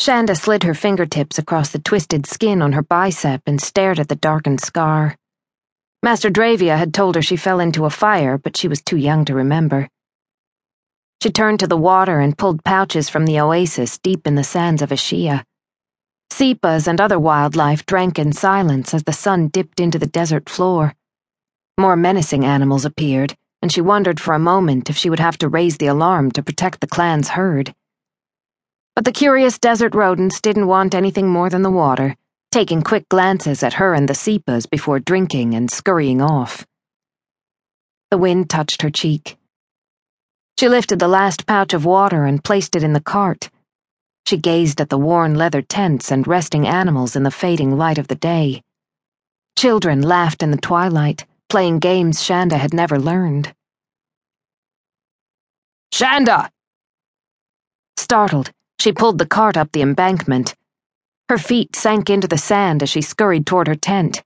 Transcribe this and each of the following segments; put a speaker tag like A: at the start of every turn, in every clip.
A: Shanda slid her fingertips across the twisted skin on her bicep and stared at the darkened scar. Master Dravia had told her she fell into a fire, but she was too young to remember. She turned to the water and pulled pouches from the oasis deep in the sands of Ashia. Sepas and other wildlife drank in silence as the sun dipped into the desert floor. More menacing animals appeared, and she wondered for a moment if she would have to raise the alarm to protect the clan's herd. But the curious desert rodents didn't want anything more than the water taking quick glances at her and the Sepas before drinking and scurrying off. The wind touched her cheek. She lifted the last pouch of water and placed it in the cart. She gazed at the worn leather tents and resting animals in the fading light of the day. Children laughed in the twilight, playing games Shanda had never learned.
B: Shanda!
A: Startled, she pulled the cart up the embankment her feet sank into the sand as she scurried toward her tent.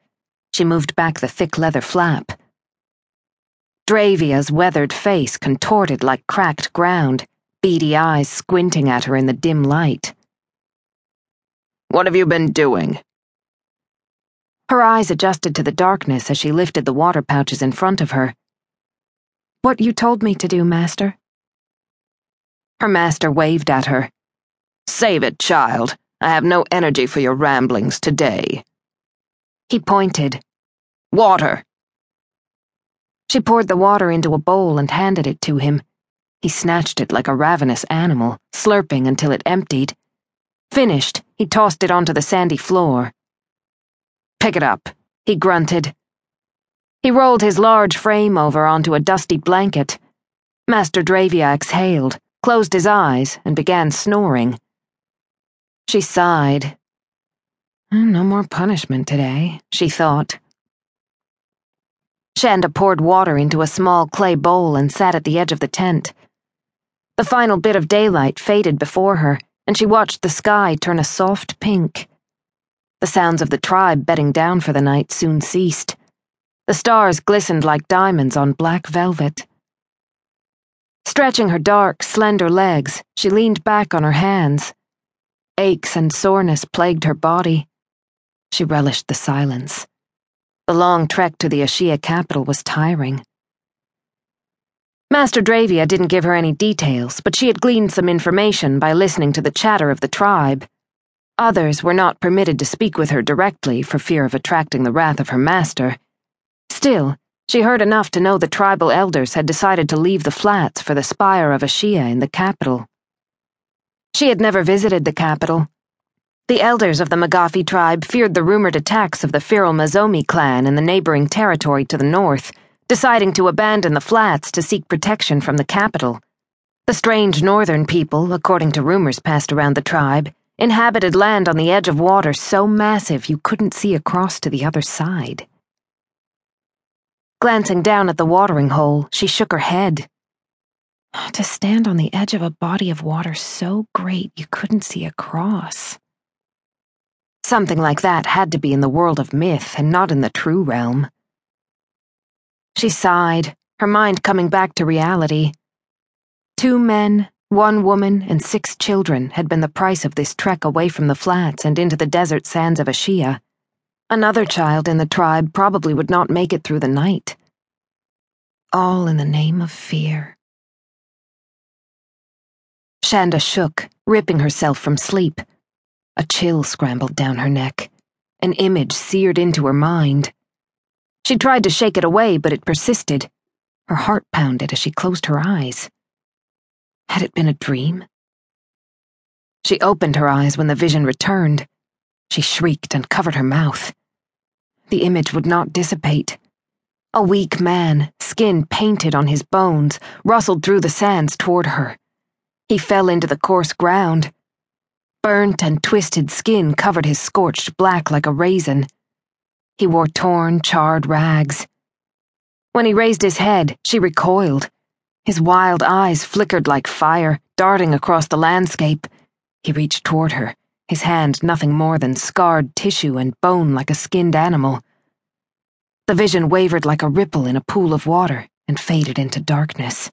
A: She moved back the thick leather flap. Dravia's weathered face contorted like cracked ground, beady eyes squinting at her in the dim light.
B: What have you been doing?
A: Her eyes adjusted to the darkness as she lifted the water pouches in front of her. What you told me to do, Master. Her master waved at her.
B: Save it, child. I have no energy for your ramblings today.
A: He pointed.
B: Water!
A: She poured the water into a bowl and handed it to him. He snatched it like a ravenous animal, slurping until it emptied. Finished, he tossed it onto the sandy floor.
B: Pick it up, he grunted.
A: He rolled his large frame over onto a dusty blanket. Master Dravia exhaled, closed his eyes, and began snoring. She sighed. Mm, no more punishment today, she thought. Shanda poured water into a small clay bowl and sat at the edge of the tent. The final bit of daylight faded before her, and she watched the sky turn a soft pink. The sounds of the tribe bedding down for the night soon ceased. The stars glistened like diamonds on black velvet. Stretching her dark, slender legs, she leaned back on her hands. Aches and soreness plagued her body. She relished the silence. The long trek to the Ashia capital was tiring. Master Dravia didn't give her any details, but she had gleaned some information by listening to the chatter of the tribe. Others were not permitted to speak with her directly for fear of attracting the wrath of her master. Still, she heard enough to know the tribal elders had decided to leave the flats for the spire of Ashia in the capital. She had never visited the capital. The elders of the Magafi tribe feared the rumored attacks of the Firal Mazomi clan in the neighboring territory to the north, deciding to abandon the flats to seek protection from the capital. The strange northern people, according to rumors passed around the tribe, inhabited land on the edge of water so massive you couldn't see across to the other side. Glancing down at the watering hole, she shook her head. To stand on the edge of a body of water so great you couldn't see across. Something like that had to be in the world of myth and not in the true realm. She sighed, her mind coming back to reality. Two men, one woman, and six children had been the price of this trek away from the flats and into the desert sands of Ashia. Another child in the tribe probably would not make it through the night. All in the name of fear. Shanda shook, ripping herself from sleep. A chill scrambled down her neck. An image seared into her mind. She tried to shake it away, but it persisted. Her heart pounded as she closed her eyes. Had it been a dream? She opened her eyes when the vision returned. She shrieked and covered her mouth. The image would not dissipate. A weak man, skin painted on his bones, rustled through the sands toward her. He fell into the coarse ground. Burnt and twisted skin covered his scorched black like a raisin. He wore torn, charred rags. When he raised his head, she recoiled. His wild eyes flickered like fire, darting across the landscape. He reached toward her, his hand nothing more than scarred tissue and bone like a skinned animal. The vision wavered like a ripple in a pool of water and faded into darkness.